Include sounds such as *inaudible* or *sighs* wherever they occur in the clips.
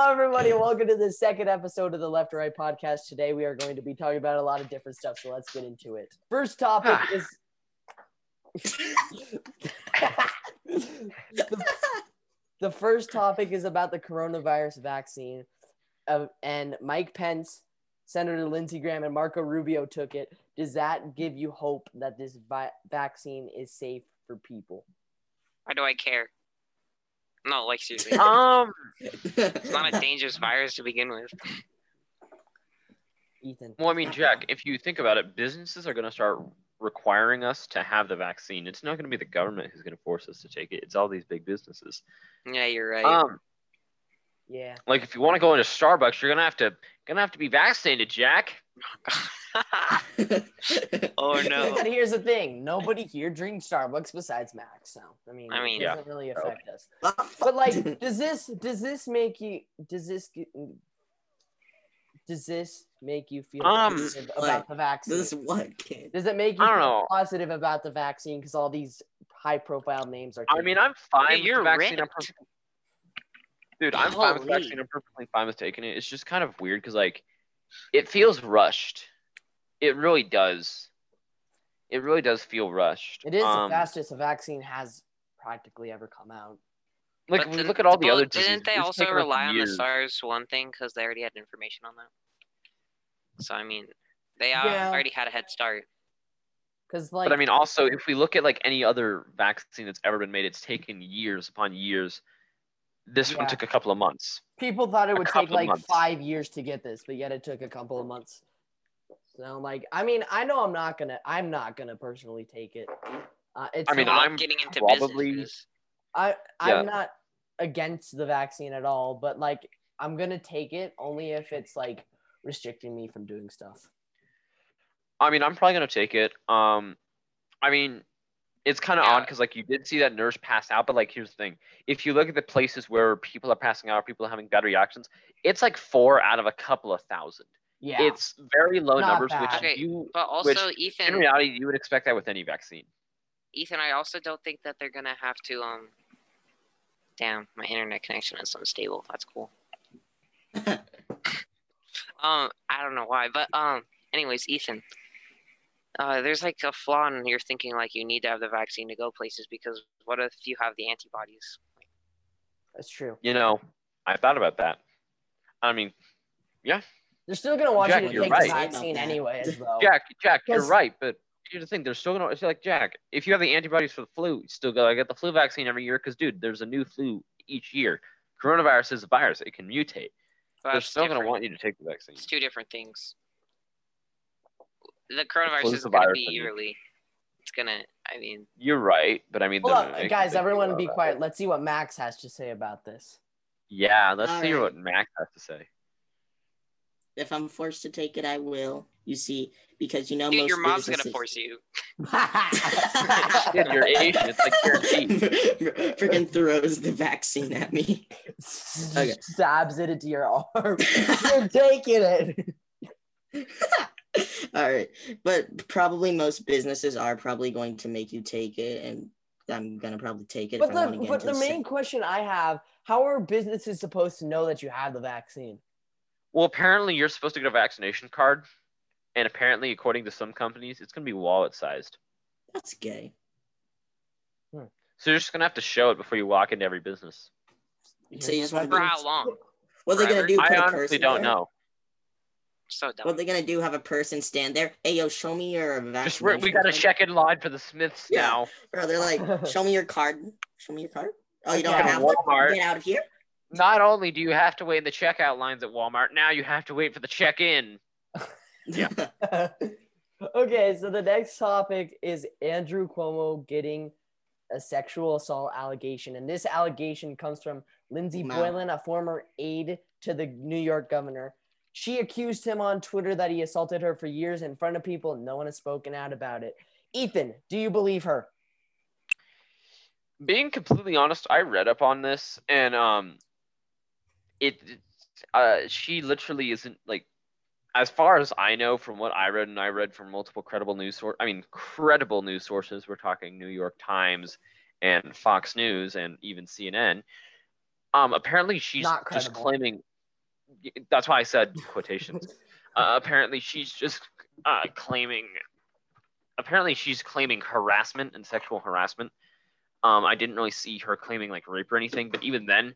Hello, everybody, and welcome to the second episode of the Left or Right podcast. Today, we are going to be talking about a lot of different stuff, so let's get into it. First topic Ah. is *laughs* the, the first topic is about the coronavirus vaccine, uh, and Mike Pence, Senator Lindsey Graham, and Marco Rubio took it. Does that give you hope that this vi- vaccine is safe for people? Why do I care? No, like seriously. Um, It's *laughs* not a dangerous virus to begin with. Ethan. well, I mean, Jack, if you think about it, businesses are going to start requiring us to have the vaccine. It's not going to be the government who's going to force us to take it. It's all these big businesses. Yeah, you're right. Um, Yeah. like if you want to go into Starbucks, you're gonna have to gonna have to be vaccinated, Jack. *laughs* oh *laughs* no. But here's the thing: nobody here drinks Starbucks besides Max. So I mean, I mean- it doesn't really affect us. But But like, *laughs* does this does this make you does this does this make you feel Um, positive like, about the vaccine? this what kid? does it make you I don't feel know. positive about the vaccine because all these high profile names are? I mean, I'm fine Dude, you're the vaccine. I'm perfectly- Dude, I'm fine with the Holy. vaccine. I'm perfectly fine with taking it. It's just kind of weird because like, it feels rushed. It really does. It really does feel rushed. it is Um, the fastest a vaccine has practically ever come out. Like But we then- look at all the well, other diseases. Didn't they it's also taken us rely on the. SARS one thing because they already had information on that? So I mean, they uh, Yeah. already had a head start. Because like, But I mean, also, if we look at like any other vaccine that's ever been made, it's taken years upon years. This Yeah. one took a couple of months. people thought it would take like months. five years to get this, but yet it took a couple of months. So like, I mean, I know I'm not gonna, I'm not gonna personally take it. Uh, it's I mean, We're not- not I'm getting into probably- businesses. I I'm not against the vaccine at all, but like, I'm gonna take it only if it's like restricting me from doing stuff. I mean, I'm probably gonna take it. Um, I mean, it's kind of odd because like you did see that nurse pass out, but like here's the thing: if you look at the places where people are passing out, people are having bad reactions, it's like four out of a couple of thousand. Yeah, It's very low Not numbers, bad. which Okay, you, But also, which in reality, you would expect that with any vaccine. Ethan, I also don't think that they're gonna have to. Um, damn, my internet connection is unstable. That's cool. *laughs* Um, I don't know why, but um, anyways, Ethan, uh, there's like a flaw in your thinking. Like you need to have the vaccine to go places because what if you have the antibodies? that's true. You know, I thought about that. I mean, They're still gonna want Jack, you to you're take right. the vaccine About that. anyways, though. *laughs* Jack, Jack, you're right, but here's the thing: they're still gonna. It's like Jack, if you have the antibodies for the flu, you still gotta get the flu vaccine every year because, dude, there's a new flu each year. Coronavirus is a virus; it can mutate. But they're that's still gonna want you to take the vaccine. It's two different things. The coronavirus flu's is the gonna virus, be yearly. It's gonna. I mean, You're right, but I mean, Hold the- up, guys, everyone be quiet. it. Let's see what Max has to say about this. Yeah, let's All hear right. what Max has to say. If I'm forced to take it, I will. You see, because you know dude, most your mom's gonna force you. *laughs* Dude, you're Asian. It's like guaranteed. *laughs* Freaking throws the vaccine at me. Okay. Stabs it into your arm. *laughs* You're taking it. All right, but probably most businesses are probably going to make you take it, and I'm gonna probably take it. But if I wanna the get but the the main question I have: How are businesses supposed to know that you have the vaccine? Well, apparently, you're supposed to get a vaccination card, and apparently, according to some companies, it's gonna be wallet sized. That's gay. So you're just gonna have to show it before you walk into every business. So you just want For how long? What are they gonna Forever? do? I Put a honestly don't there? know. So dumb. What are they gonna do? Have a person stand there? Hey, yo, show me your vaccination. Just we're, got to card." check in line for the Smiths Yeah. now. Bro, they're like, *laughs* show me your card. Show me your card. Oh, you don't Okay. have one? Walmart. Get out of here. Not only do you have to wait in the checkout lines at Walmart, now you have to wait for the check-in. *laughs* Yeah. *laughs* okay, so the next topic is Andrew Cuomo getting a sexual assault allegation, and this allegation comes from Lindsey Wow. Boylan, a former aide to the New York governor. She accused him on Twitter that he assaulted her for years in front of people. No one has spoken out about it. Ethan, do you believe her? Being completely honest, I read up on this, and um, it, it- uh, she literally isn't like, as far as I know from what I read, and I read from multiple credible news source, I mean credible news sources. We're talking New York Times and Fox News and even CNN. Um, apparently she's just claiming. That's why I said quotations. *laughs* uh, apparently she's just uh, claiming. Apparently she's claiming harassment and sexual harassment. Um, I didn't really see her claiming like rape or anything, but even then,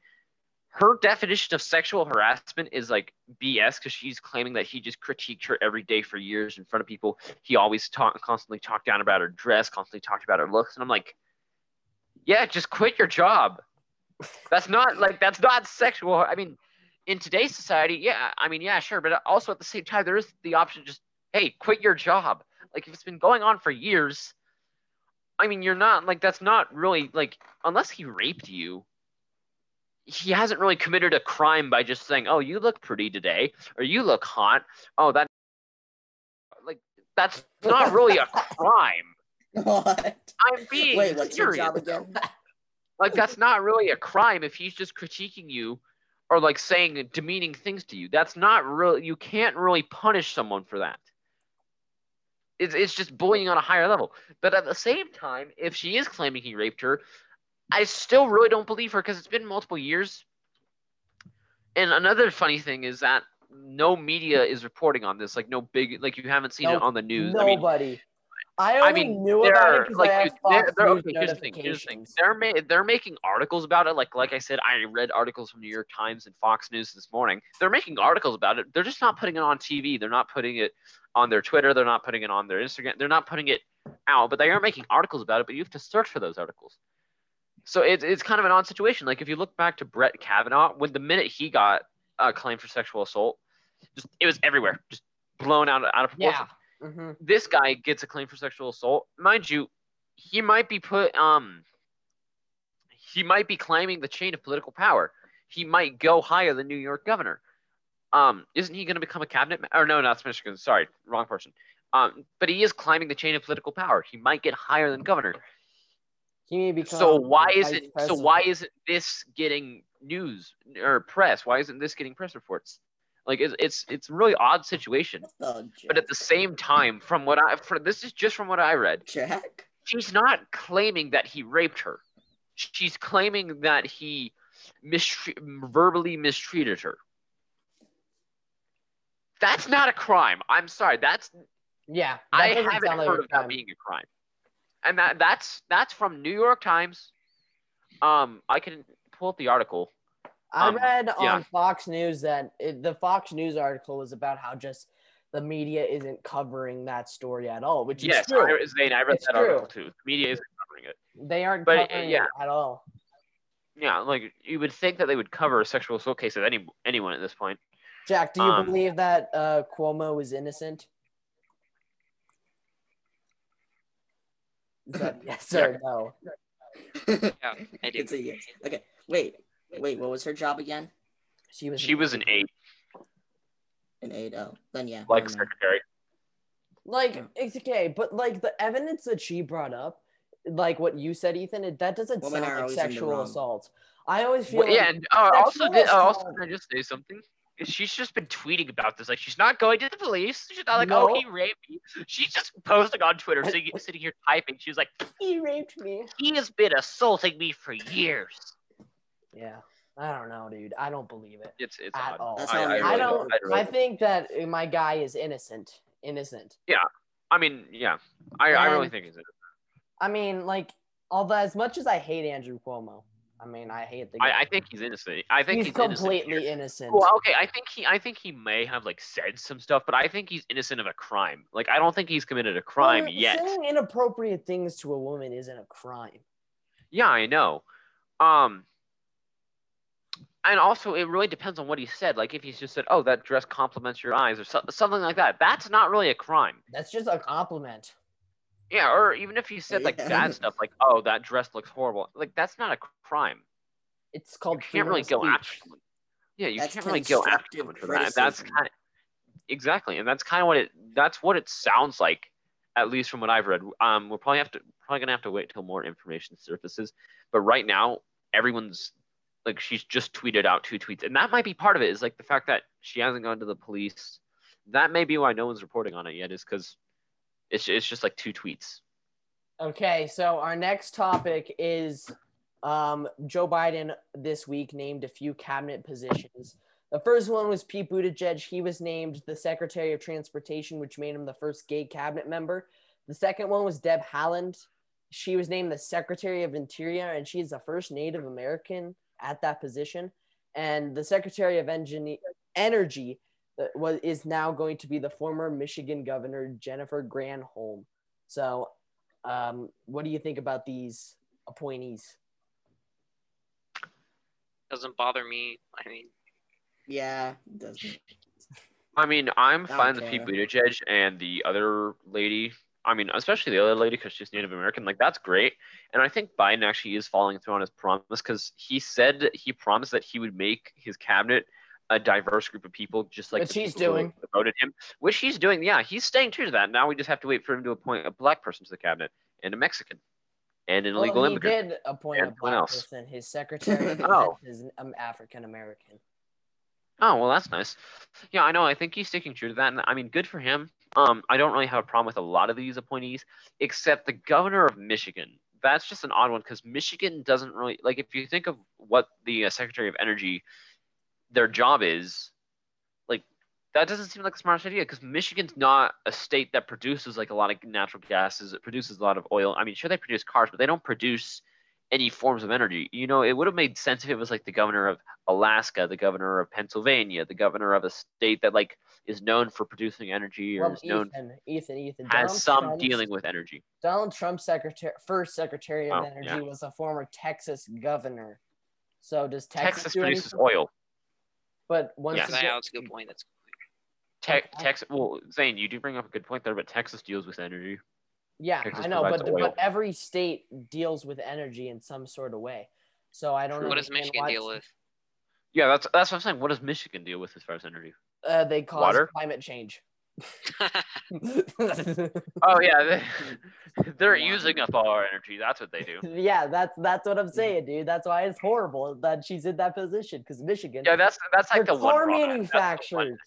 her definition of sexual harassment is like BS because she's claiming that he just critiqued her every day for years in front of people. He always talk, constantly talked down about her dress, constantly talked about her looks, and I'm like, yeah, just quit your job. That's not like that's not sexual. I mean, in today's society, yeah, I mean, yeah, sure, but also at the same time, there is the option just hey, quit your job. Like if it's been going on for years, I mean, you're not like that's not really like unless he raped you. He hasn't really committed a crime by just saying, "Oh, you look pretty today," or "You look hot." Oh, that like that's not really a crime. *laughs* What? I'm being Wait, what's your job again? *laughs* Like that's not really a crime if he's just critiquing you or like saying demeaning things to you. That's not really you can't really punish someone for that. It's it's just bullying on a higher level. But at the same time, if she is claiming he raped her, I still really don't believe her because it's been multiple years. And another funny thing is that no media is reporting on this. Like no big like you haven't seen it on the news. I mean, Nobody. I only I mean, knew about it because like I dude, they're, they're, okay. Here's the thing. Here's the thing. They're ma- they're making articles about it. Like like I said, I read articles from New York Times and Fox News this morning. They're making articles about it. They're just not putting it on TV. They're not putting it on their Twitter. They're not putting it on their Instagram. They're not putting it out. But they are making articles about it. But you have to search for those articles. So it's it's kind of an odd situation. Like if you look back to Brett Kavanaugh, when the minute he got uh, claimed for sexual assault, just it was everywhere, just blown out out of proportion Yeah. hmm this guy gets a claim for sexual assault. Mind you, he might be put um he might be climbing the chain of political power. He might go higher than New York governor. Um, isn't he going to become a cabinet? Ma- or no, not Michigan. Sorry, wrong person. Um, but he is climbing the chain of political power. He might get higher than governor. He may become So why isn't so why isn't this getting news or press? Why isn't this getting press reports? Like it's it's it's a really odd situation. Oh, But at the same time, from what I for this is just from what I read, Jack. she's not claiming that he raped her. She's claiming that he mistre- verbally mistreated her. That's not a crime. I'm sorry. That's Yeah, that I haven't sound like heard a of that being a crime. And that that's that's from New York Times. Um, I can pull up the article. I Um, read yeah. on Fox News that it, the Fox News article was about how just the media isn't covering that story at all, which yes, is true. I, Zane, I read It's that true. article too. The media isn't covering it. they aren't but, uh, covering yeah. it at all. Yeah, like you would think that they would cover a sexual assault case of any anyone at this point. Jack, do you Um, believe that uh, Cuomo is innocent? Is that *laughs* yes or no? Yeah, I *laughs* do. it's a yes. Okay. Wait. Wait. What was her job again? She was. She was an aide, An aide. Oh, then yeah. like secretary. like it's okay, but like the evidence that she brought up, like what you said, Ethan, it, that doesn't Women sound like always in the sexual assault. I always feel Well, like yeah, and uh, also, did, uh, also, can I just say something? She's just been tweeting about this. Like, she's not going to the police. She's not like, oh, No. oh, he raped me. She's just posting on Twitter, sitting, sitting here typing. She was like, he raped me. he has been assaulting me for years. Yeah, I don't know, dude. I don't believe it. It's it's At odd. all. I, I, really I don't. I, really I think that uh, my guy is innocent. Innocent. Yeah. I mean, yeah, I, I really think he's it. I mean, like, although as much as I hate Andrew Cuomo, I mean, I hate the guy. I, I think he's innocent. I think he's, he's, completely here. innocent. Well, okay, I think he, I think he may have like said some stuff, but I think he's innocent of a crime. Like, I don't think he's committed a crime Well, yet. Saying inappropriate things to a woman isn't a crime. Yeah, I know. Um, and also, it really depends on what he said. Like, if he's just said, "Oh, that dress compliments your eyes," or so, something like that, that's not really a crime. That's just a compliment. Yeah, or even if you said like Yeah. bad *laughs* stuff, like, "Oh, that dress looks horrible," like that's not a crime. It's called. You can't really go after. Yeah, you That's can't really go after someone for that. That's kind of exactly, and that's kind of what it. That's what it sounds like, at least from what I've read. Um, we'll probably have to probably gonna have to wait till more information surfaces. But right now, everyone's like she's just tweeted out two tweets, and that might be part of it. Is like the fact that she hasn't gone to the police. That may be why no one's reporting on it yet. Is because it's it's just like two tweets. Okay, so our next topic is um, Joe Biden this week named a few cabinet positions. The first one was Pete Buttigieg. He was named the Secretary of Transportation, which made him the first gay cabinet member. The second one was Deb Haaland. She was named the Secretary of Interior, and she's the first Native American at that position. And the Secretary of Engine- Energy uh, was is now going to be the former Michigan Governor Jennifer Granholm. So, um, what do you think about these appointees? Doesn't bother me. I mean, Yeah, it doesn't. I mean, I'm don't fine with Pete. Buttigieg and the other lady. I mean, especially the other lady because she's Native American. Like, that's great. And I think Biden actually is following through on his promise because he said he promised that he would make his cabinet a diverse group of people, just like Which he's doing. voted him. Which he's doing. Yeah, he's staying true to that. Now we just have to wait for him to appoint a black person to the cabinet and a Mexican and an illegal well, he immigrant. did appoint a black else. person. His secretary *laughs* Oh. is um, African American. Oh well, that's nice. Yeah, I know. I think he's sticking true to that, and I mean, good for him. Um, I don't really have a problem with a lot of these appointees, except the governor of Michigan. That's just an odd one because Michigan doesn't really like. If you think of what the uh, Secretary of Energy, their job is, like, that doesn't seem like a smart idea because Michigan's not a state that produces like a lot of natural gases. It produces a lot of oil. I mean, sure they produce cars, but they don't produce any forms of energy. You know, it would have made sense if it was like the governor of Alaska, the governor of Pennsylvania, the governor of a state that like is known for producing energy or Well, is known Ethan, Ethan, Ethan. has Donald some Trump's- dealing with energy. Donald Trump's secretary, first Secretary of Oh, Energy, yeah. was a former Texas governor. So does Texas, Texas produces oil. But once Yes. you yeah, get- that's a good point. That's Te- Okay. Texas. Well, Zane, you do bring up a good point there, but Texas deals with energy. yeah, Texas I know, but oil. but every state deals with energy in some sort of way. So I don't know. what does Michigan deal with? Yeah, that's that's what I'm saying. What does Michigan deal with as far as energy? Uh, they cause Water? climate change. Oh yeah, they, *laughs* *laughs* they're using up all our energy. That's what they do. *laughs* yeah, that's that's what I'm mm. saying, dude. That's why it's horrible that she's in that position because Michigan. Yeah, that's that's like the one. car drawback. That's the one- manufacturers.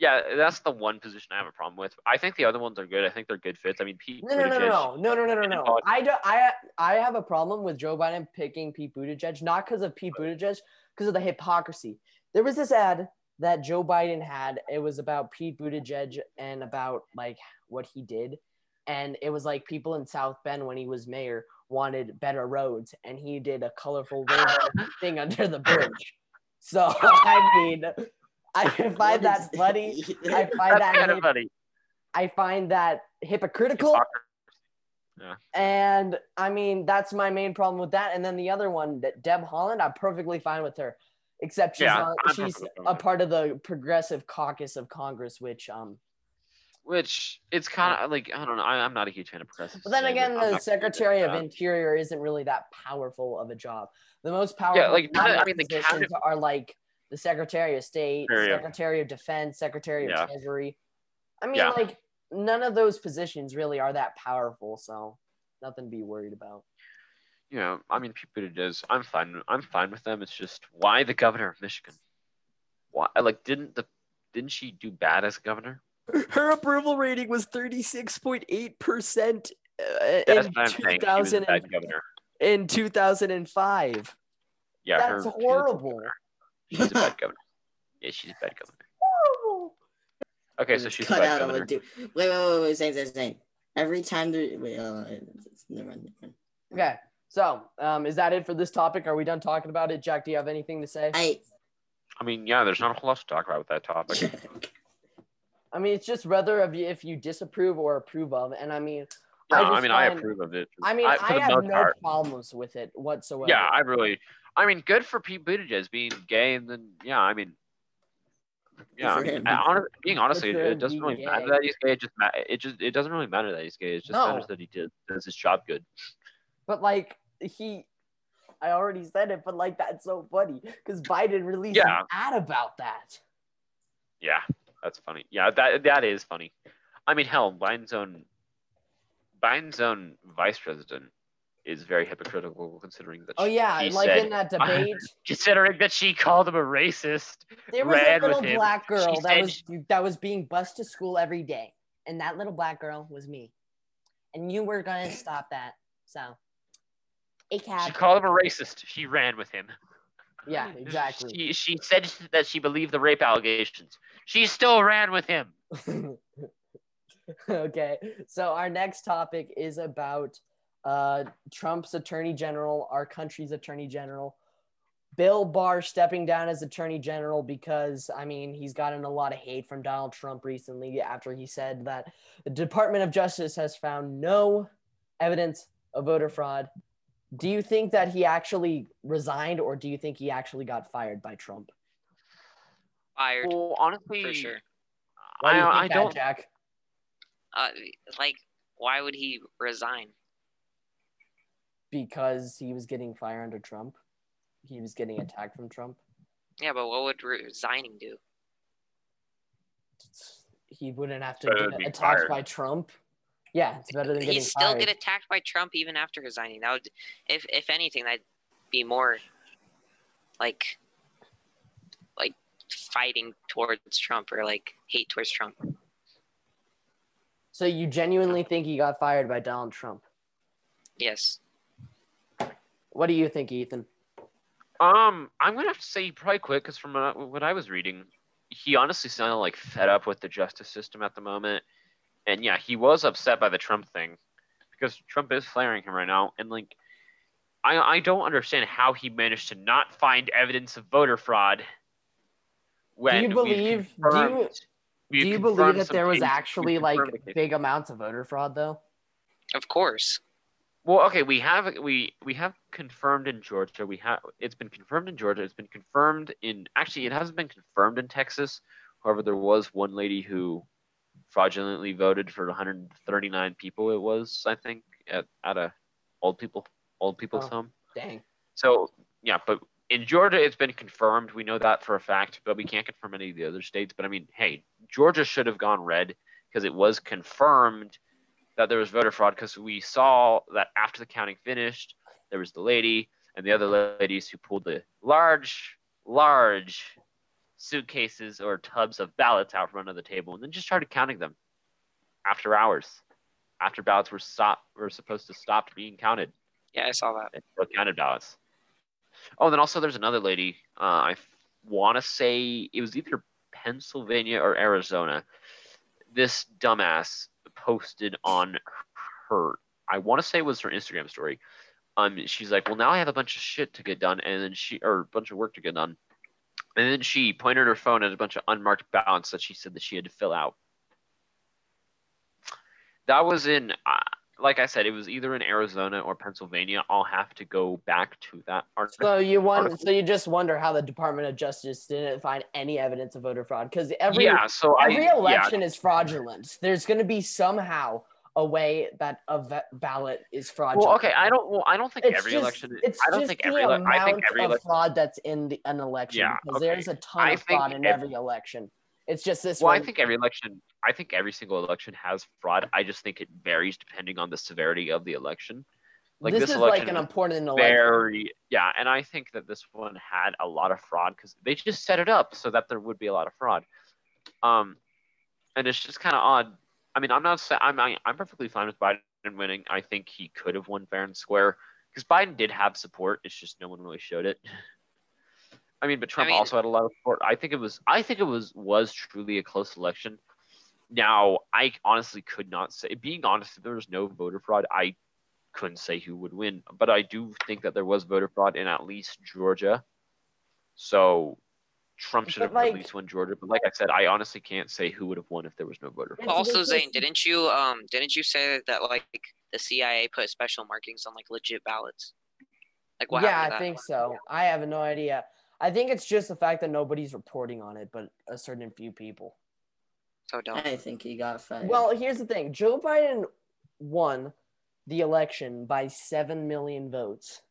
Yeah, that's the one position I have a problem with. I think the other ones are good. I think they're good fits. I mean, Pete No, no, no, no, no, no, no, no, no. I do, I I have a problem with Joe Biden picking Pete Buttigieg, not because of Pete Buttigieg, because of the hypocrisy. There was this ad that Joe Biden had. It was about Pete Buttigieg and about like what he did, and it was like people in South Bend when he was mayor wanted better roads, and he did a colorful *laughs* thing under the bridge. So *laughs* I mean, I find that *laughs* funny. I find That's that hip- funny. I find that hypocritical. And I mean, that's my main problem with that. And then the other one, that Deb Haaland, I'm perfectly fine with her, except she's Yeah, she's a part of the Progressive Caucus of Congress, which um. Which it's kind of like I don't know. I, I'm not a huge fan of progressives. But then again, the not gonna do Secretary of. Interior isn't really that powerful of a job. The most powerful like, none *laughs* I mean, the cabinet- are like the Secretary of State, Secretary of- Secretary of Defense, Secretary of Yeah. Treasury. I mean, Yeah. like none of those positions really are that powerful, so nothing to be worried about. You know, I mean, Pete Buttigieg. I'm fine. I'm fine with them. It's just why the governor of Michigan? Why? Like, didn't the didn't she do bad as governor? Her approval rating was 36.8% uh, in, what I'm saying. She was a 2000 bad governor. in 2005. Yeah, That's her, she was a horrible. She's a bad governor. Yeah, she's a bad governor. Horrible. Okay, so she's a cut bad out. I'm governor. gonna do. Wait, wait, wait, wait. Zane, Zane, Zane. Every time there. Wait, uh, it's- never mind. Never Okay, so um, is that it for this topic? Are we done talking about it? Jack, do you have anything to say? mind. I mean, yeah, there's not a whole lot to talk about with that topic. I. *laughs* I mean, it's just whether of you if you disapprove or approve of, and I mean, No, I I, just mean, I approve of it. I mean, I, for the have no part. problems with it whatsoever. Yeah, I really. I mean, good for Pete Buttigieg being gay, and then yeah, I mean, yeah, I mean, him. I, hon- being honestly, it, doesn't being really matter that he's gay. It just it just it doesn't really matter that he's gay. It just No. matters that he did does his job good. But like he, I already said it, but like that's so funny because Biden released Yeah. an ad about that. Yeah, that's funny. Yeah, that that is funny. I mean, hell, Biden's own Biden's own vice president is very hypocritical considering that. Oh she- yeah, he like said, in that debate, *laughs* considering that she called him a racist. there was a little him. black She girl that said was that was being bused to school every day, and that little black girl was me, and you were gonna stop that. So a She called him a racist. She ran with him. Yeah, *laughs* exactly. She she said that she believed the rape allegations. She still ran with him. *laughs* okay, so our next topic is about uh, Trump's attorney general, our country's attorney general, Bill Barr stepping down as attorney general because, I mean, he's gotten a lot of hate from Donald Trump recently after he said that the Department of Justice has found no evidence of voter fraud. Do you think that he actually resigned or do you think he actually got fired by Trump? Fired Well, honestly, for sure. Why do you I, think I that, don't. Jack? Uh, like, why would he resign? because he was getting fired under Trump. He was getting attacked from Trump. Yeah, but what would resigning do? He wouldn't have to Better than get attacked fired. by Trump. Yeah, it's better than getting He'd still fired. get attacked by Trump even after resigning. That would, if if anything, that'd be more like like fighting towards Trump or like hate towards Trump. so you genuinely think he got fired by Donald Trump? Yes. What do you think, Ethan? Um, I'm gonna have to say he probably quit because from what I was reading, he honestly sounded like fed up with the justice system at the moment, and yeah, he was upset by the Trump thing because Trump is flaring him right now, and like, I I don't understand how he managed to not find evidence of voter fraud. When you believe- do you- do you believe that there was actually like confirmed the case. big amounts of voter fraud though? Of course. Well, okay, we have we we have confirmed in Georgia. We have it's been confirmed in Georgia. It's been confirmed in actually it hasn't been confirmed in Texas. However, there was one lady who fraudulently voted for 139 people. It was I think at at a old people old people's Oh. home. Dang. So yeah, but in Georgia it's been confirmed. We know that for a fact, but we can't confirm any of the other states. But I mean, hey, Georgia should have gone red because it was confirmed that there was voter fraud because we saw that after the counting finished, there was the lady and the other ladies who pulled the large, large suitcases or tubs of ballots out from under the table and then just started counting them after hours, after ballots were stop were supposed to stop being counted Yeah, I saw that. counted ballots. Oh, and then also there's another lady. Uh, I want to say it was either Pennsylvania or Arizona. This dumbass posted on her. I want to say it was her Instagram story. Um, she's like, "Well, now I have a bunch of shit to get done," and then she or a bunch of work to get done, and then she pointed her phone at a bunch of unmarked ballots that she said that she had to fill out. That was in, uh, like I said, it was either in Arizona or Pennsylvania. I'll have to go back to that article. So you want so you just wonder how the Department of Justice didn't find any evidence of voter fraud because every yeah, so every I, election is fraudulent. There's going to be somehow a way that a ballot is fraudulent. Well, okay, I don't. Well, I don't think It's every just, election. It's I don't just think every. ele- amount I think every fraud that's in the, an election Yeah, because okay. there's a ton I of fraud in ev- every election. It's just this Well, I think every election. I think every single election has fraud. I just think it varies depending on the severity of the election. Like this, this, is election like an important election. very yeah, and I think that this one had a lot of fraud because they just set it up so that there would be a lot of fraud. Um, and it's just kind of odd. I mean, I'm not saying I'm I, I'm perfectly fine with Biden winning. I think he could have won fair and square because Biden did have support. It's just no one really showed it. I mean, but Trump mean- also had a lot of support. I think it was I think it was was truly a close election. Now, I honestly could not say. Being honest, if there was no voter fraud, I couldn't say who would win. But I do think that there was voter fraud in at least Georgia. So Trump should But, have like- at least won Georgia. But like I said, I honestly can't say who would have won if there was no voter fraud. Also, this Zane, didn't you um didn't you say that like the CIA put special markings on like legit ballots? Like what yeah, happened to I think so. I have no idea. I think it's just the fact that nobody's reporting on it, but a certain few people. So dumb. I think he got fired. Well, here's the thing Joe Biden won the election by 7 million votes.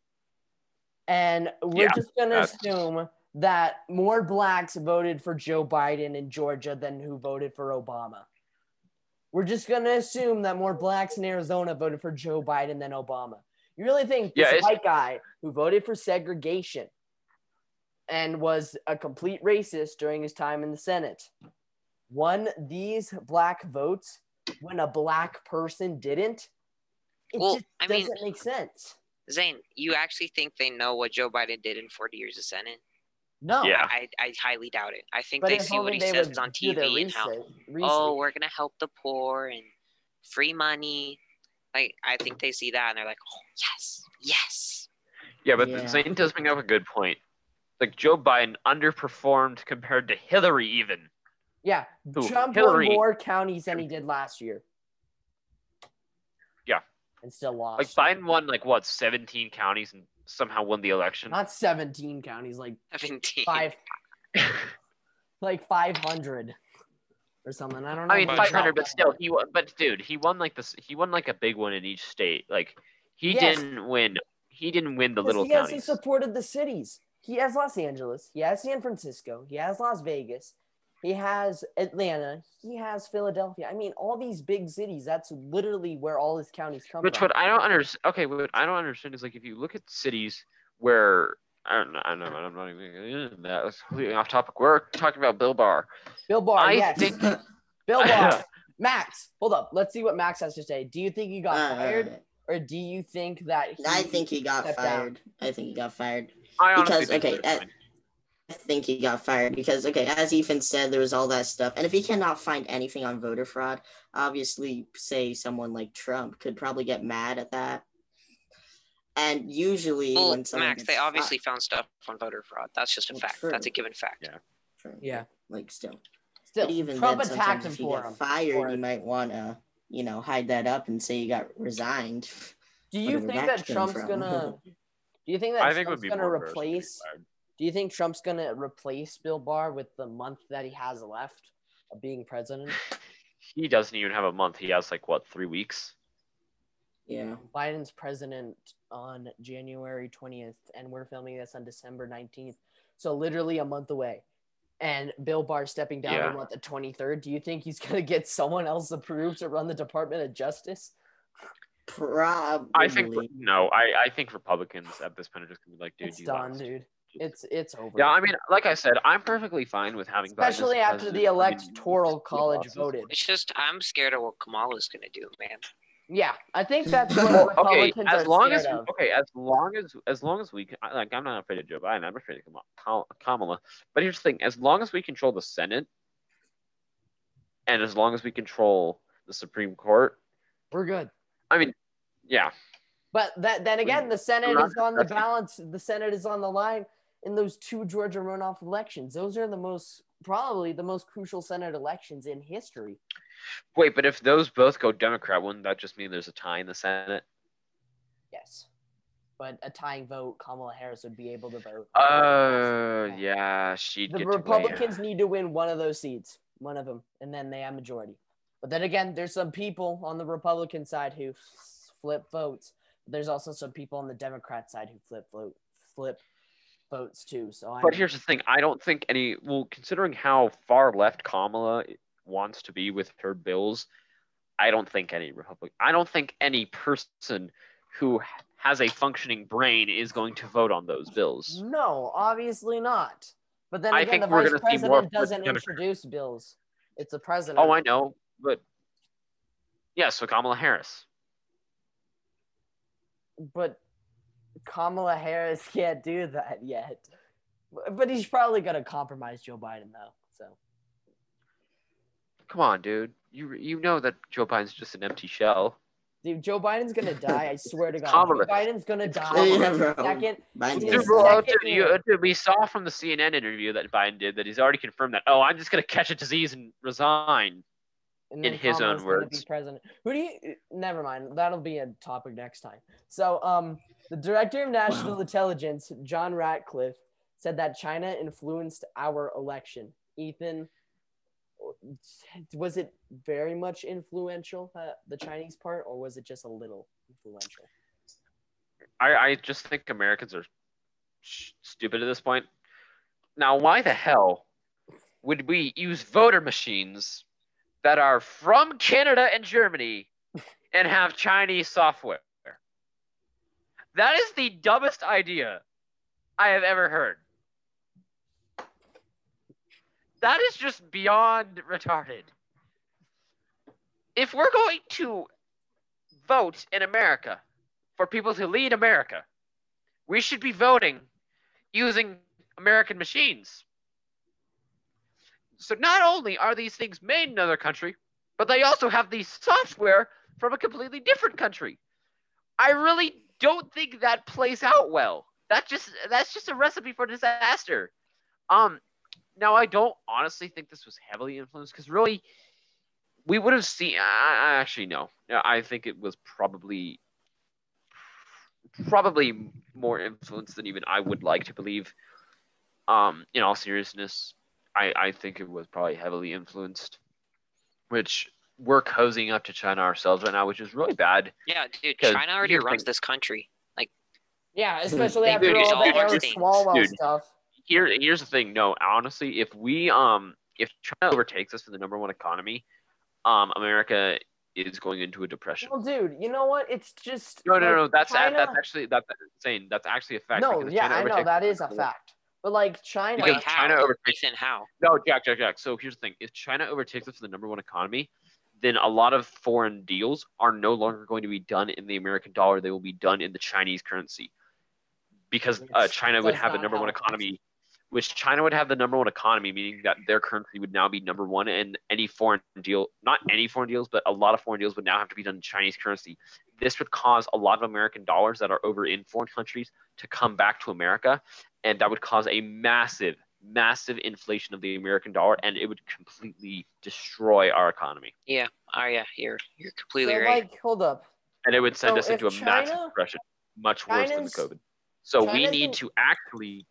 And we're Yeah, just going to that's- assume that more blacks voted for Joe Biden in Georgia than who voted for Obama. We're just going to assume that more blacks in Arizona voted for Joe Biden than Obama. You really think Yeah, this it's- white guy who voted for segregation and was a complete racist during his time in the Senate won these black votes when a black person didn't? It Well, just I doesn't mean- make sense. Zane, you actually think they know what Joe Biden did in 40 years of Senate? No. Yeah. I, I highly doubt it. I think But they see what he says on do their TV and how, research- oh, we're gonna help the poor and free money. Like I think they see that and they're like, oh yes, yes. Yeah, but Yeah. Zane does bring up a good point. Like Joe Biden underperformed compared to Hillary, even. Yeah, Who? Trump Hillary. won more counties than he did last year. Yeah. and still lost. Like Biden won like what, 17 counties and somehow won the election. Not 17 counties, like *laughs* 17. five, *laughs* like 500 or something. I don't know. I mean, 500, but still, he won. But dude, he won like this. He won like a big one in each state. Like he Yes. didn't win. He didn't win the Yes, little he has counties. supported the cities. He has Los Angeles. He has San Francisco. He has Las Vegas. He has Atlanta. He has Philadelphia. I mean, all these big cities. That's literally where all his counties come Which from. what I don't understand. Okay, what I don't understand is like if you look at cities where I don't know, I don't know, I'm not even gonna that. That's completely off topic. We're talking about Bill Barr. Bill Barr. I yes. think- *laughs* Bill Barr. *laughs* Max, hold up. Let's see what Max has to say. Do you think he got Uh, fired, or do you think that? He, I think he got stepped down? fired. I think he got fired. I honestly Because, think okay, they're fine. I think he got fired because, okay, as Ethan said, there was all that stuff. And if he cannot find anything on voter fraud, obviously, say someone like Trump could probably get mad at that. And usually, Well, when someone Max, they fi- obviously found stuff on voter fraud. That's just a Well, fact. true. That's a given fact. Yeah. True. Yeah. like still, Still, but even Trump then, attacked sometimes him if you for get him. fired, for you it. might want to, you know, hide that up and say you got resigned. Do you *laughs* think that that Trump's from. gonna? *laughs* Do you think that I think it would Trump's be gonna more to replace? Fired. Do you think Trump's gonna replace Bill Barr with the month that he has left of being president? He doesn't even have a month. He has like what three weeks. Yeah. Biden's president on January 20th, and we're filming this on December 19th. So literally a month away. And Bill Barr stepping down Yeah. on what the 23rd. Do you think he's gonna get someone else approved to run the Department of Justice? Probably. I think no. I I think Republicans at this point are just gonna be like, dude, it's you done, lost. dude. It's it's over. Yeah, I mean, like I said, I'm perfectly fine with having Biden as especially after the president. I mean, electoral college voted. It's just I'm scared of what Kamala's gonna do, man. Yeah, I think that's what Well, the okay, as are long scared as of. okay, as long as as long as we can, like, I'm not afraid of Joe Biden. I'm afraid of Kama- Kamala. But here's the thing: as long as we control the Senate, and as long as we control the Supreme Court, We're good. I mean, yeah, But that then again, the Senate is on the balance. The Senate is on the line in those two Georgia runoff elections. Those are the most probably the most crucial Senate elections in history. wait, but if those both go Democrat, wouldn't that just mean there's a tie in the Senate? Yes. But a tying vote, Kamala Harris would be able to vote. Uh, yeah, she'd The get to weigh- Republicans need to win one of those seats, one of them, and then they have majority. But then again, there's some people on the Republican side who flip votes. There's also some people on the Democrat side who flip vote, flip votes too. So I. But here's the thing: I don't think any. Well, considering how far left Kamala wants to be with her bills, I don't think any Republic. I don't think any person who has a functioning brain is going to vote on those bills. No, obviously not. But then I again, think the vice president doesn't introduce bills. It's the president. Oh, I know, but yeah. So Kamala Harris. But Kamala Harris *laughs* can't do that yet. But he's probably gonna compromise Joe Biden though. So Come on, dude. You you know that Joe Biden's just an empty shell. dude, Joe Biden's gonna *laughs* die. I swear to God, Kamala. Joe Biden's gonna die. Yeah, bro. Second, Dude, gonna well, second dude, you, dude, we saw from the CNN interview that Biden did that he's already confirmed that. Oh, I'm just gonna catch a disease and resign. and in his own Kamala's gonna words. be president. Who do you? Never mind. That'll be a topic next time. So, um, the director of national Wow. intelligence, John Ratcliffe, said that China influenced our election. Ethan, was it very much influential, uh, the Chinese part, or was it just a little influential? I, I just think Americans are sh- stupid at this point. Now, why the hell would we use voter machines that are from Canada and Germany and have Chinese software? That is the dumbest idea I have ever heard. That is just beyond retarded. If we're going to vote in America, for people to lead America. We should be voting using American machines. So not only are these things made in another country, but they also have the software from a completely different country. I really don't think that plays out well. That just that's just a recipe for disaster. Um, now I don't honestly think this was heavily influenced because really, we would have seen. I, actually no. I think it was probably probably more influenced than even I would like to believe. Um, in all seriousness, I I think it was probably heavily influenced, which we're cozying up to China ourselves right now, which is really bad. Yeah, dude, 'Cause China already runs thing. this country. Like, yeah, especially after produce all the all our Eric. Swalwell Dude. stuff. Here here's the thing. No, honestly, if we um if China overtakes us for the number one economy, um America is going into a depression. Well, dude, you know what? It's just No, no, like, no. That's China- that's actually that's insane. That's actually a fact. no. Yeah, China I know overtakes that us is a fact. But like China, Wait, how? China overtakes- Ethan, how? No, Jack, Jack, Jack. So here's the thing: if China overtakes us for the number one economy, then a lot of foreign deals are no longer going to be done in the American dollar. They will be done in the Chinese currency, because uh, China would have the number one economy. Which China would have the number one economy, meaning that their currency would now be number one, and any foreign deal, not any foreign deals, but a lot of foreign deals would now have to be done in Chinese currency. This would cause a lot of American dollars that are over in foreign countries to come back to America, and that would cause a massive, massive inflation of the American dollar, and it would completely destroy our economy, Yeah. Oh yeah, you're you're completely so right. like, hold up. and it would send So us into a massive China- depression, much worse China's- than COVID. So we need in- to actually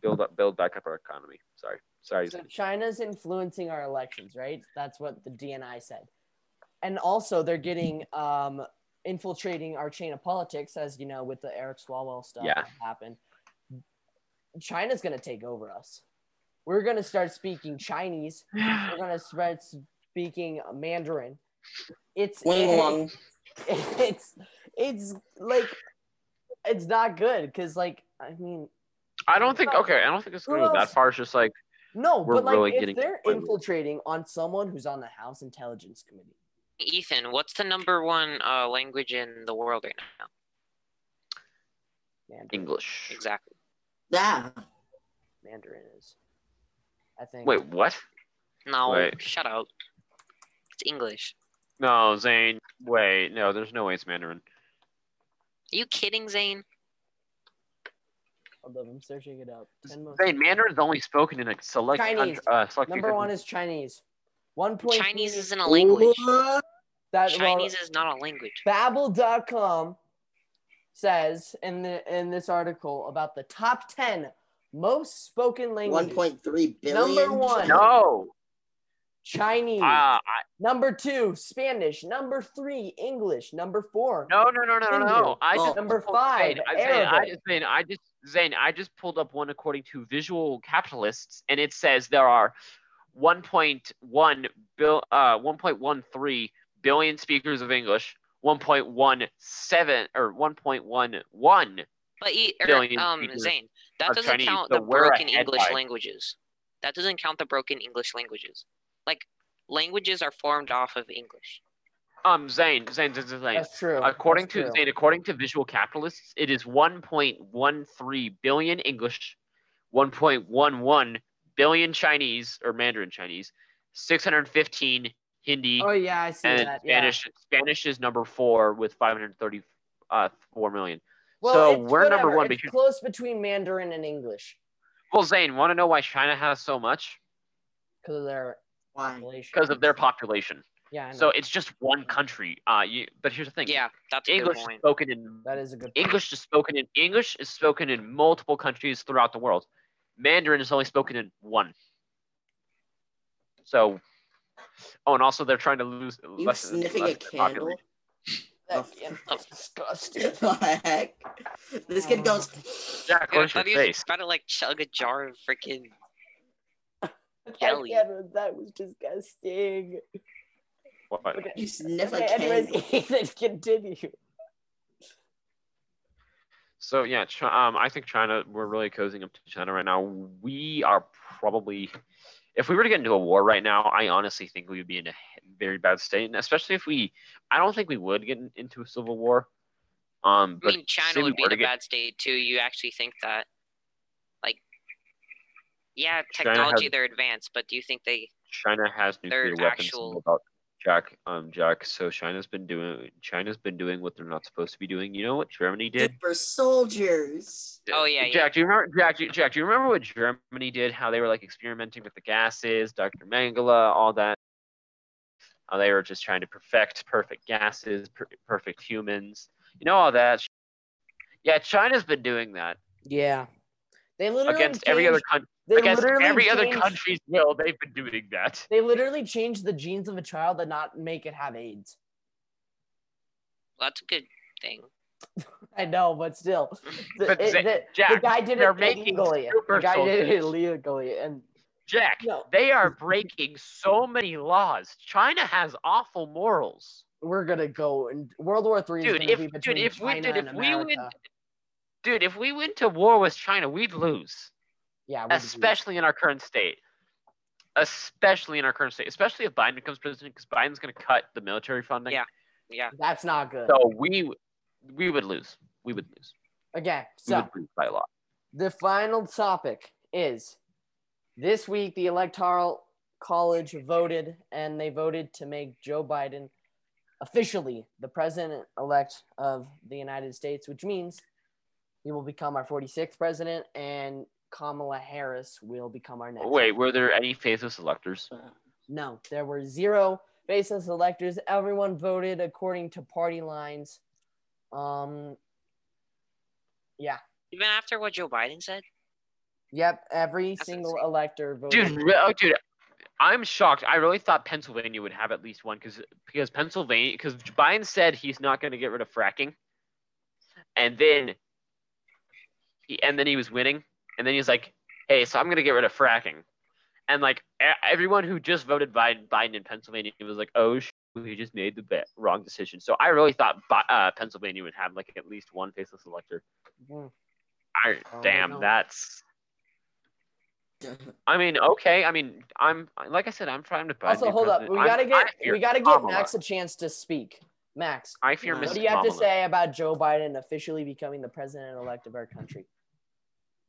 build up, build back up our economy. Sorry, sorry. So China's influencing our elections, right? That's what the DNI said. And also they're getting um infiltrating our chain of politics, as you know, with the Eric Swalwell stuff Yeah. that happened. China's gonna take over us. We're gonna start speaking Chinese. *sighs* We're gonna start speaking Mandarin. It's Wing *laughs* it's it's like it's not good because like I mean I don't think. Okay, I don't think it's Who going to go that else? far. It's just like no, We're but like really if getting they're to the point where- infiltrating on someone who's on the House Intelligence Committee. Ethan, what's the number one uh, language in the world right now? Mandarin. English. Exactly. Yeah. Mandarin is. I think. Wait, what? No, Wait. shut up. It's English. No, Zane. Wait, no. There's no way it's Mandarin. Are you kidding, Zane? Hold up, I'm searching it up. Zane, Mandarin is only spoken in a select Chinese. country. Uh, select few Number one is Chinese. One point. Chinese isn't a language. What? that Chinese is not a language. well, Babbel.com says in the in this article about the top ten most spoken languages. 1.3 billion. Number one. No. Chinese. Uh, I, Number two, Spanish. Number three, English. Number four, no, no, no, no, no, no. I just Number pulled- five, Zane, I, Zane, I just, Zane, I just, Zane, I just pulled up one according to Visual Capitalists, and it says there are 1.1 bill, uh, 1.13 billion speakers of English, 1.17 or 1.11 But e- er, um, Zane, that doesn't Chinese, count the we're broken English by- languages. That doesn't count the broken English languages. Like languages are formed off of English. Um, Zane, Zane, Zane, Zane. Zane. That's true. According That's to true. Zane, according to Visual Capitalists, it is 1.13 billion English, 1.11 billion Chinese or Mandarin Chinese, 615 Hindi, Oh yeah, I see and that. yeah. Spanish. Spanish is number four with 534 million. Well, so it's we're number one It's because close between Mandarin and English well, Zane, want to know why China has so much? because of their Why? population. Because of their population. yeah, So it's just one country. Uh, you, but here's the thing. Yeah, that's a English good point. spoken in that is a good. English is spoken in English is spoken in multiple countries throughout the world. Mandarin is only spoken in one. So, oh, and also they're trying to lose. You lessen- sniffing a lessen candle? population. That is *laughs* disgusting. What the heck? This kid goes. Jack, Dude, I what's your thought he face? about to like chug a jar of freaking. *laughs* That Jelly. That was disgusting. What? Okay. You sniff a Okay, candle. *laughs* anyways, Ethan, continue. So yeah, Chi- um, I think China. We're really cozying up to China right now. We are probably, if we were to get into a war right now, I honestly think we would be in a very bad state, and especially if we. I don't think we would get in- into a civil war, Um, I mean, China would be in a get- bad state too. You actually think that, like, yeah, technology has- they're advanced, but do you think they? China has nuclear weapons. actual- About Jack, um, Jack. So China's been doing. China's been doing what they're not supposed to be doing. You know what Germany did? For soldiers. Oh, yeah, yeah. Jack, do you remember? Jack, do you- Jack, do you remember what Germany did? How they were like experimenting with the gases, Dr. Mengele, all that. How they were just trying to perfect perfect gases, per- perfect humans. You know all that. Yeah, China's been doing that Yeah. They literally against every other country. They Against literally every other changed- country's will, they've been doing that. They literally changed the genes of a child that not make it have AIDS. Well, that's a good thing. *laughs* I know, but still, the, But it- they- the- the guy did it making illegally. The guy did it illegally, and Jack, No. they are breaking so many laws. China has awful morals. we're gonna go. And World War Three is Dude, gonna if- be dude, between if we- China dude, and if we would- America. Dude, if we went to war with China, we'd lose. Yeah, especially in our current state. Especially in our current state, especially if Biden becomes president, because Biden's going to cut the military funding. Yeah. Yeah. that's not good. So we we would lose. We would lose. okay, We so would lose by a lot. the final topic is this week the electoral college voted and they voted to make Joe Biden officially the president elect of the United States, which means he will become our 46th president and Kamala Harris will become our next. Wait, were there any faithless electors? No, there were zero faithless electors. Everyone voted according to party lines. Um yeah. Even after what Joe Biden said. Yep, every That's single insane. elector voted. Dude, oh, dude, I'm shocked. I really thought Pennsylvania would have at least one because because Pennsylvania because Biden said he's not going to get rid of fracking, and then he and then he was winning, and then he's like, "Hey, so I'm going to get rid of fracking," and like everyone who just voted Biden Biden in Pennsylvania was like, "Oh, sh- we just made the wrong decision." So I really thought uh, Pennsylvania would have like at least one faithless elector. Mhm. I, Oh, damn, no. that's. I mean, okay. I mean, I'm like I said, I'm trying to. Biden Also, hold up. We I'm- gotta get we gotta get Kamala. Max a chance to speak. Max, I fear What Mrs. what do you have to say about Joe Biden officially becoming the president elect of our country?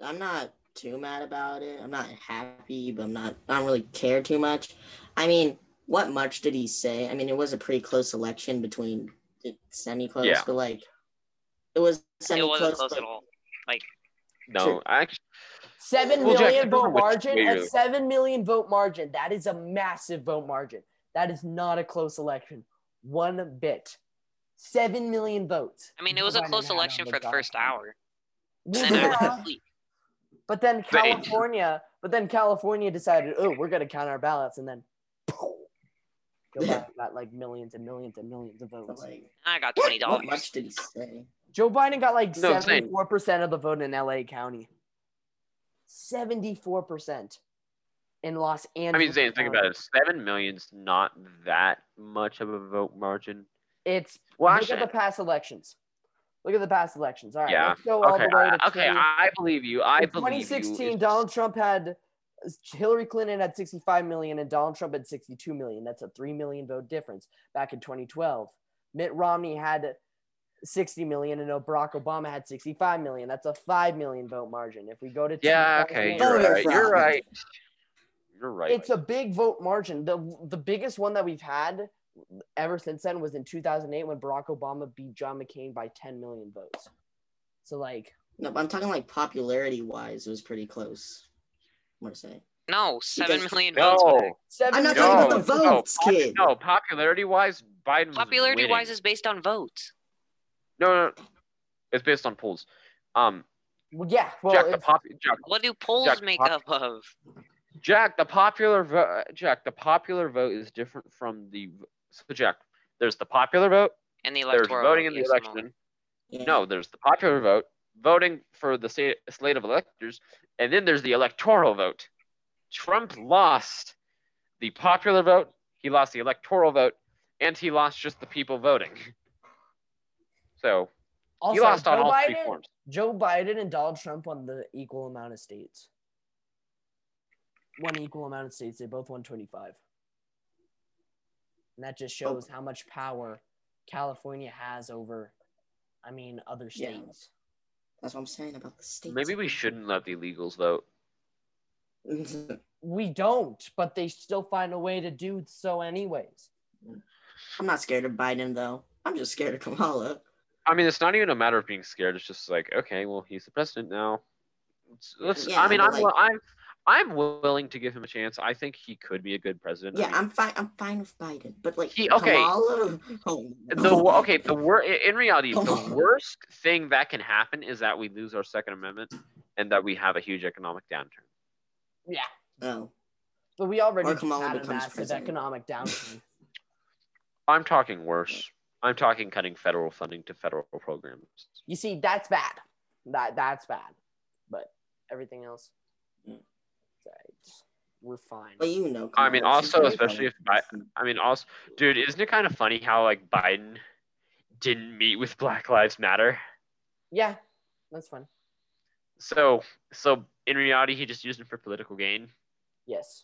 I'm not too mad about it. I'm not happy, but I'm not. I don't really care too much. I mean, what much did he say? I mean, it was a pretty close election between semi close, Yeah. but like it was semi It wasn't close. close at all. Like no, Sure. actually, Seven Well, million Jack, vote margin. A seven million vote margin. That is a massive vote margin. That is not a close election. One bit. Seven million votes. I mean, it was a close election for the first hour. Well, then I went yeah, to sleep. But then California, but then California decided, oh, we're gonna count our ballots, and then *laughs* Joe Biden got like millions and millions and millions of votes. like, I got what, twenty what dollars. much did he say? Joe Biden got like No, seventy-four percent of the vote in LA County. Seventy-four percent in Los Angeles. I mean, Zane, think about it. Seven million's not that much of a vote margin. It's Well, look actually, at the past elections. Look at the past elections. All right, yeah. let's go all the way I, to okay, 20 I believe you. I in believe 2016. you. Donald Trump had Hillary Clinton had 65 million and Donald Trump had 62 million. That's a three million vote difference. Back in 2012, Mitt Romney had 60 million and Barack Obama had 65 million. That's a five million vote margin. If we go to Yeah. Okay. You're right. You're right. You're right. it's a big vote margin. The the biggest one that we've had ever since then was in 2008 when Barack Obama beat John McCain by 10 million votes. So like No, but I'm talking like popularity wise, it was pretty close. I'm gonna say. No, seven Because- million votes. no. seven I'm not No, talking about the no, votes, kid. No, popularity wise, Biden. Popularity winning. wise is based on votes. No, no, no. It's based on polls. Um, Well, yeah, well, Jack, the pop, Jack, What do polls Jack, make pop- up of? Jack, the popular vote. Jack, the popular vote is different from the. So, Jack, there's the popular vote. And the There's voting in the yes, election. Yeah. No, there's the popular vote, voting for the state, slate of electors, and then there's the electoral vote. Trump lost the popular vote, he lost the electoral vote, and he lost just the people voting. So also, he lost on Joe all three Biden, forms. Joe Biden and Donald Trump won the equal amount of states. One equal amount of states. They both won 25. And that just oh. shows how much power California has over I mean other Yeah. states. That's what I'm saying about the states. Maybe we shouldn't let the illegals vote. *laughs* We don't, but they still find a way to do so anyways. I'm not scared of Biden though. I'm just scared of Kamala. I mean, it's not even a matter of being scared. It's just like, okay, well, he's the president now. Let's, let's Yeah, I mean, I'm, like- I'm, I'm willing to give him a chance. I think he could be a good president. Yeah, I'm fine. I'm fine with Biden, but like He- okay. Kamala. Oh, the okay, the wor- in reality, the worst thing that can happen is that we lose our Second Amendment and that we have a huge economic downturn. Yeah, Oh, but we already Or had a massive president. economic *laughs* downturn. I'm talking worse. I'm talking cutting federal funding to federal programs. you see, that's bad. That that's bad. But everything else, right, we're fine. but you know. I mean, also, especially if funny. I mean, also, dude, isn't it kind of funny how like Biden didn't meet with Black Lives Matter? Yeah, that's fun. So, so in reality, he just used it for political gain. Yes.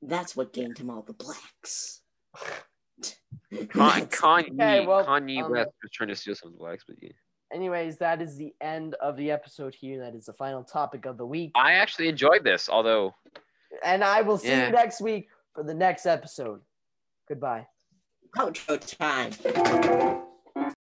That's what gained him all the blacks. Con- *laughs* Kanye, Okay, well, Kanye um, West was trying to steal some blacks, but yeah. Anyways, that is the end of the episode here. That is the final topic of the week. I actually enjoyed this, although And I will see Yeah. you next week for the next episode. Goodbye. Outro time.